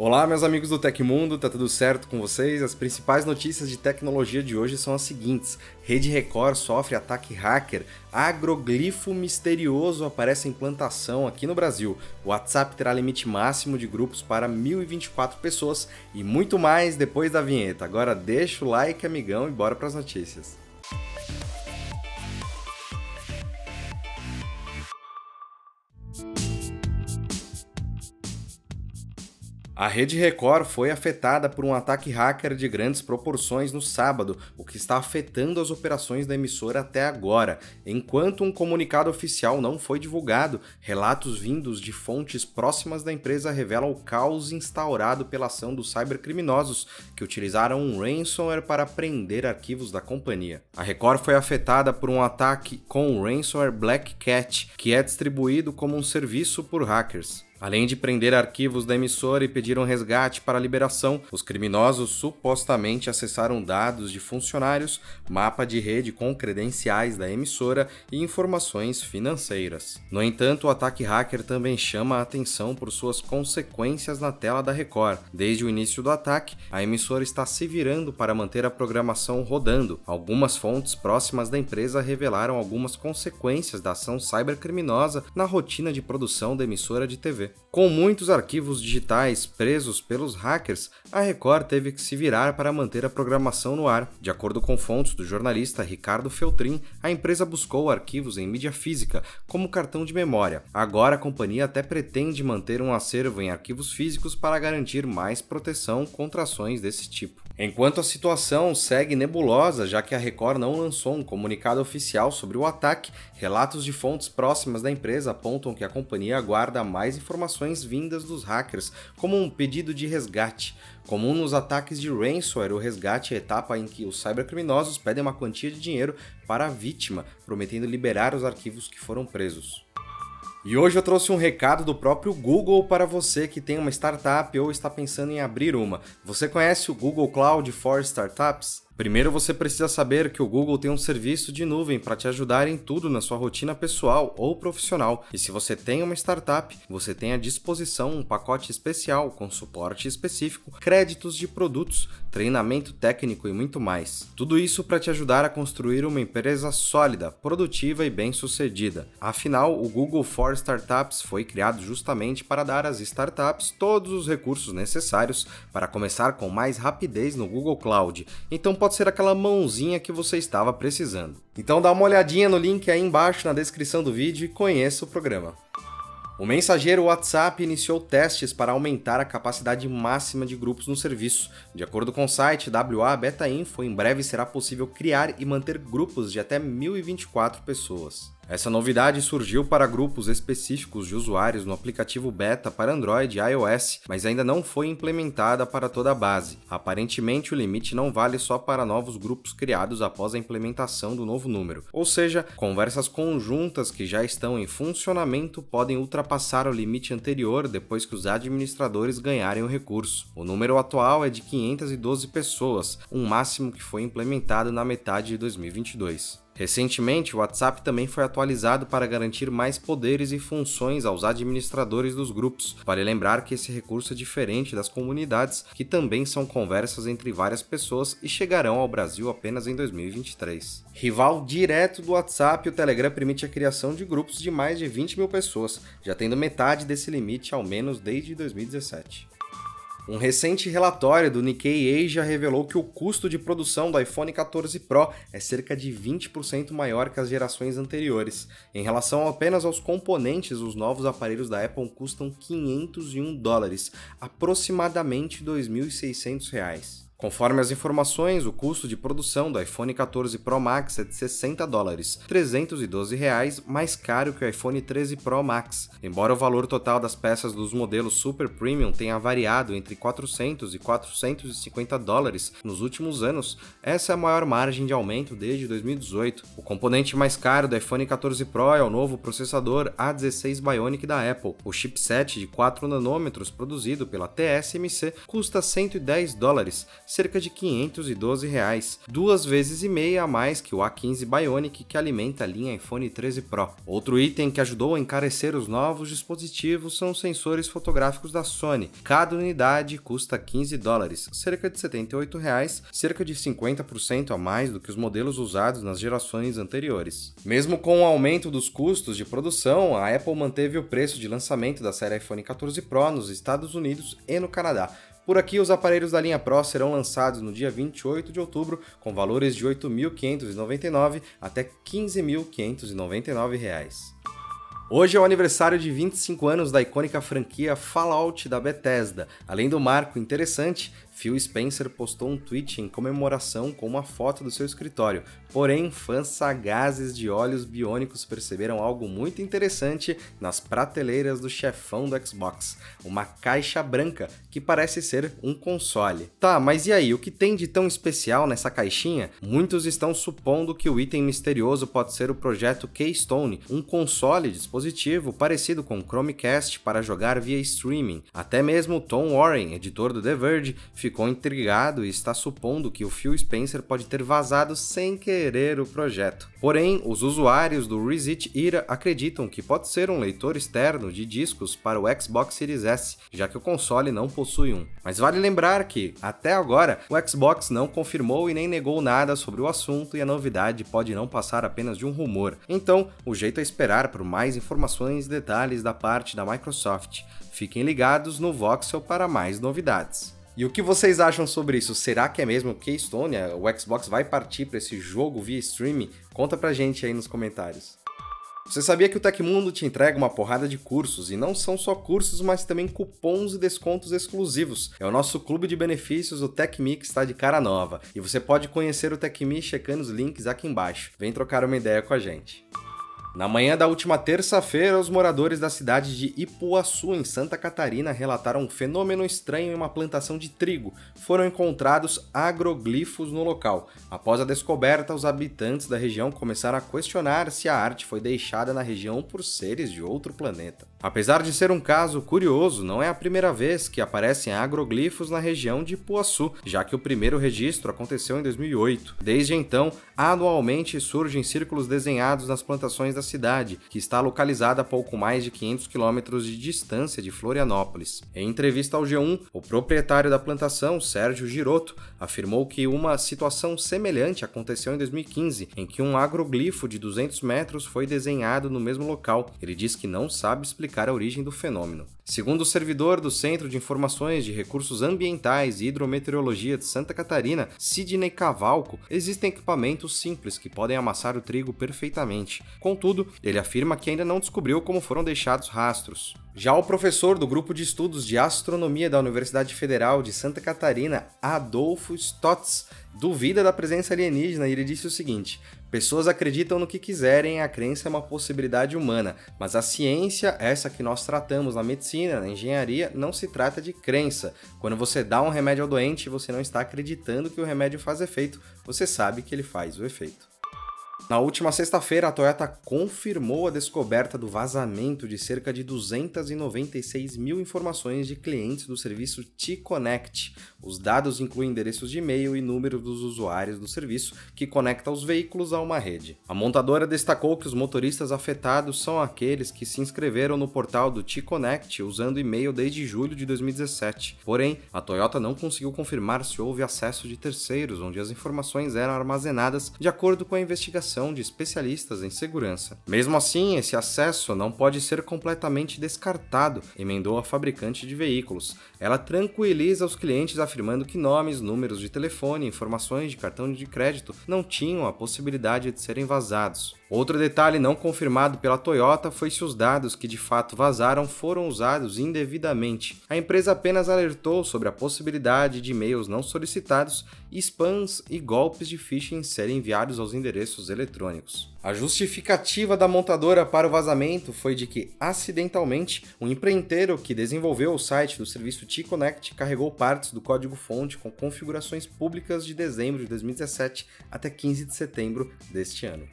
Olá, meus amigos do Tecmundo, tá tudo certo com vocês? As principais notícias de tecnologia de hoje são as seguintes: Rede Record sofre ataque hacker, agroglifo misterioso aparece em plantação aqui no Brasil, o WhatsApp terá limite máximo de grupos para 1024 pessoas e muito mais depois da vinheta. Agora deixa o like, amigão, e bora para as notícias. A Rede Record foi afetada por um ataque hacker de grandes proporções no sábado, o que está afetando as operações da emissora até agora. Enquanto um comunicado oficial não foi divulgado, relatos vindos de fontes próximas da empresa revelam o caos instaurado pela ação dos cybercriminosos que utilizaram um ransomware para prender arquivos da companhia. A Record foi afetada por um ataque com o ransomware Black Cat, que é distribuído como um serviço por hackers. Além de prender arquivos da emissora e pedir um resgate para a liberação, os criminosos supostamente acessaram dados de funcionários, mapa de rede com credenciais da emissora e informações financeiras. No entanto, o ataque hacker também chama a atenção por suas consequências na tela da Record. Desde o início do ataque, a emissora está se virando para manter a programação rodando. Algumas fontes próximas da empresa revelaram algumas consequências da ação cybercriminosa na rotina de produção da emissora de TV. Com muitos arquivos digitais presos pelos hackers, a Record teve que se virar para manter a programação no ar. De acordo com fontes do jornalista Ricardo Feltrin, a empresa buscou arquivos em mídia física, como cartão de memória. Agora a companhia até pretende manter um acervo em arquivos físicos para garantir mais proteção contra ações desse tipo. Enquanto a situação segue nebulosa, já que a Record não lançou um comunicado oficial sobre o ataque, relatos de fontes próximas da empresa apontam que a companhia aguarda mais informações vindas dos hackers, como um pedido de resgate. Comum nos ataques de ransomware, o resgate é a etapa em que os cybercriminosos pedem uma quantia de dinheiro para a vítima, prometendo liberar os arquivos que foram presos. E hoje eu trouxe um recado do próprio Google para você que tem uma startup ou está pensando em abrir uma. Você conhece o Google Cloud for Startups? Primeiro você precisa saber que o Google tem um serviço de nuvem para te ajudar em tudo na sua rotina pessoal ou profissional. E se você tem uma startup, você tem à disposição um pacote especial com suporte específico, créditos de produtos, treinamento técnico e muito mais. Tudo isso para te ajudar a construir uma empresa sólida, produtiva e bem-sucedida. Afinal, o Google for Startups foi criado justamente para dar às startups todos os recursos necessários para começar com mais rapidez no Google Cloud. Então pode ser aquela mãozinha que você estava precisando. Então dá uma olhadinha no link aí embaixo na descrição do vídeo e conheça o programa. O mensageiro WhatsApp iniciou testes para aumentar a capacidade máxima de grupos no serviço. De acordo com o site WA Beta Info, em breve será possível criar e manter grupos de até 1024 pessoas. Essa novidade surgiu para grupos específicos de usuários no aplicativo beta para Android e iOS, mas ainda não foi implementada para toda a base. Aparentemente, o limite não vale só para novos grupos criados após a implementação do novo número. Ou seja, conversas conjuntas que já estão em funcionamento podem ultrapassar o limite anterior depois que os administradores ganharem o recurso. O número atual é de 512 pessoas, um máximo que foi implementado na metade de 2022. Recentemente, o WhatsApp também foi atualizado para garantir mais poderes e funções aos administradores dos grupos. Vale lembrar que esse recurso é diferente das comunidades, que também são conversas entre várias pessoas e chegarão ao Brasil apenas em 2023. Rival direto do WhatsApp, o Telegram permite a criação de grupos de mais de 20 mil pessoas, já tendo metade desse limite ao menos desde 2017. Um recente relatório do Nikkei Asia revelou que o custo de produção do iPhone 14 Pro é cerca de 20% maior que as gerações anteriores. Em relação apenas aos componentes, os novos aparelhos da Apple custam 501 dólares, aproximadamente 2.600 reais. Conforme as informações, o custo de produção do iPhone 14 Pro Max é de 60 dólares, 312 reais, mais caro que o iPhone 13 Pro Max. Embora o valor total das peças dos modelos Super Premium tenha variado entre 400 e 450 dólares nos últimos anos, essa é a maior margem de aumento desde 2018. O componente mais caro do iPhone 14 Pro é o novo processador A16 Bionic da Apple. O chipset de 4 nanômetros produzido pela TSMC custa 110 dólares, cerca de 512 reais, duas vezes e meia a mais que o A15 Bionic que alimenta a linha iPhone 13 Pro. Outro item que ajudou a encarecer os novos dispositivos são os sensores fotográficos da Sony. Cada unidade custa 15 dólares, cerca de 78 reais, cerca de 50% a mais do que os modelos usados nas gerações anteriores. Mesmo com o aumento dos custos de produção, a Apple manteve o preço de lançamento da série iPhone 14 Pro nos Estados Unidos e no Canadá. Por aqui, os aparelhos da linha Pro serão lançados no dia 28 de outubro, com valores de R$ 8.599 até R$ 15.599. Hoje é o aniversário de 25 anos da icônica franquia Fallout da Bethesda. Além do marco interessante, Phil Spencer postou um tweet em comemoração com uma foto do seu escritório. Porém, fãs sagazes de olhos biônicos perceberam algo muito interessante nas prateleiras do chefão do Xbox: uma caixa branca que parece ser um console. Tá, mas e aí? O que tem de tão especial nessa caixinha? Muitos estão supondo que o item misterioso pode ser o projeto Keystone, um console dispositivo parecido com o Chromecast para jogar via streaming. Até mesmo Tom Warren, editor do The Verge, ficou intrigado e está supondo que o Phil Spencer pode ter vazado sem querer o projeto. Porém, os usuários do Reset Era acreditam que pode ser um leitor externo de discos para o Xbox Series S, já que o console não possui um. Mas vale lembrar que, até agora, o Xbox não confirmou e nem negou nada sobre o assunto e a novidade pode não passar apenas de um rumor. Então, o jeito é esperar por mais informações e detalhes da parte da Microsoft. Fiquem ligados no Voxel para mais novidades. E o que vocês acham sobre isso? Será que é mesmo Keystone? O Xbox vai partir para esse jogo via streaming? Conta pra gente aí nos comentários. Você sabia que o Tecmundo te entrega uma porrada de cursos, e não são só cursos, mas também cupons e descontos exclusivos. É o nosso clube de benefícios, o TecMe, que está de cara nova, e você pode conhecer o TecMe checando os links aqui embaixo. Vem trocar uma ideia com a gente. Na manhã da última terça-feira, os moradores da cidade de Ipuaçu, em Santa Catarina, relataram um fenômeno estranho em uma plantação de trigo. Foram encontrados agroglifos no local. Após a descoberta, os habitantes da região começaram a questionar se a arte foi deixada na região por seres de outro planeta. Apesar de ser um caso curioso, não é a primeira vez que aparecem agroglifos na região de Ipuaçu, já que o primeiro registro aconteceu em 2008. Desde então, anualmente surgem círculos desenhados nas plantações da cidade, que está localizada a pouco mais de 500 quilômetros de distância de Florianópolis. Em entrevista ao G1, o proprietário da plantação, Sérgio Giroto, afirmou que uma situação semelhante aconteceu em 2015, em que um agroglifo de 200 metros foi desenhado no mesmo local. Ele diz que não sabe explicar a origem do fenômeno. Segundo o servidor do Centro de Informações de Recursos Ambientais e Hidrometeorologia de Santa Catarina, Sidney Cavalco, existem equipamentos simples que podem amassar o trigo perfeitamente. Contudo, ele afirma que ainda não descobriu como foram deixados rastros. Já o professor do Grupo de Estudos de Astronomia da Universidade Federal de Santa Catarina, Adolfo Stotz, duvida da presença alienígena e ele disse o seguinte: Pessoas acreditam no que quiserem, a crença é uma possibilidade humana, mas a ciência, essa que nós tratamos na medicina, na engenharia, não se trata de crença. Quando você dá um remédio ao doente, você não está acreditando que o remédio faz efeito, você sabe que ele faz o efeito. Na última sexta-feira, a Toyota confirmou a descoberta do vazamento de cerca de 296 mil informações de clientes do serviço T-Connect. Os dados incluem endereços de e-mail e números dos usuários do serviço que conecta os veículos a uma rede. A montadora destacou que os motoristas afetados são aqueles que se inscreveram no portal do T-Connect usando e-mail desde julho de 2017. Porém, a Toyota não conseguiu confirmar se houve acesso de terceiros, onde as informações eram armazenadas de acordo com a investigação de especialistas em segurança. Mesmo assim, esse acesso não pode ser completamente descartado, emendou a fabricante de veículos. Ela tranquiliza os clientes afirmando que nomes, números de telefone informações de cartão de crédito não tinham a possibilidade de serem vazados. Outro detalhe não confirmado pela Toyota foi se os dados que de fato vazaram foram usados indevidamente. A empresa apenas alertou sobre a possibilidade de e-mails não solicitados, spams e golpes de phishing serem enviados aos endereços eletrônicos. A justificativa da montadora para o vazamento foi de que, acidentalmente, um empreiteiro que desenvolveu o site do serviço T-Connect carregou partes do código-fonte com configurações públicas de dezembro de 2017 até 15 de setembro deste ano.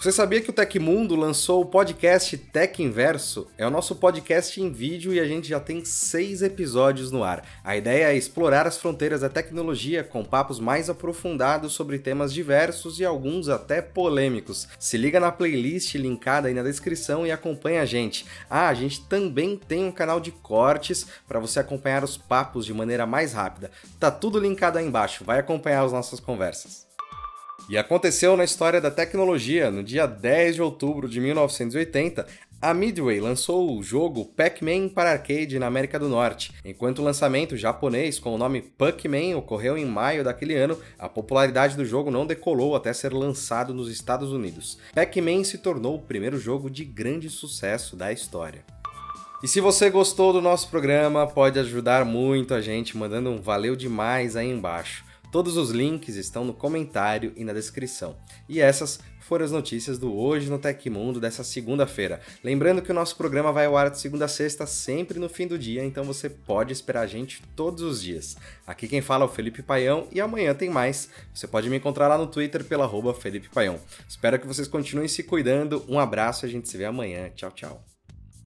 Você sabia que o Tecmundo lançou o podcast Tech Inverso? É o nosso podcast em vídeo e a gente já tem seis episódios no ar. A ideia é explorar as fronteiras da tecnologia com papos mais aprofundados sobre temas diversos e alguns até polêmicos. Se liga na playlist linkada aí na descrição e acompanha a gente. Ah, a gente também tem um canal de cortes para você acompanhar os papos de maneira mais rápida. Tá tudo linkado aí embaixo, vai acompanhar as nossas conversas. E aconteceu na história da tecnologia. No dia 10 de outubro de 1980, a Midway lançou o jogo Pac-Man para arcade na América do Norte. Enquanto o lançamento japonês com o nome Pac-Man ocorreu em maio daquele ano, a popularidade do jogo não decolou até ser lançado nos Estados Unidos. Pac-Man se tornou o primeiro jogo de grande sucesso da história. E se você gostou do nosso programa, pode ajudar muito a gente mandando um valeu demais aí embaixo. Todos os links estão no comentário e na descrição. E essas foram as notícias do Hoje no Tecmundo dessa segunda-feira. Lembrando que o nosso programa vai ao ar de segunda a sexta, sempre no fim do dia, então você pode esperar a gente todos os dias. Aqui quem fala é o Felipe Paião e amanhã tem mais. Você pode me encontrar lá no Twitter pela Felipe Paião. Espero que vocês continuem se cuidando. Um abraço e a gente se vê amanhã. Tchau, tchau.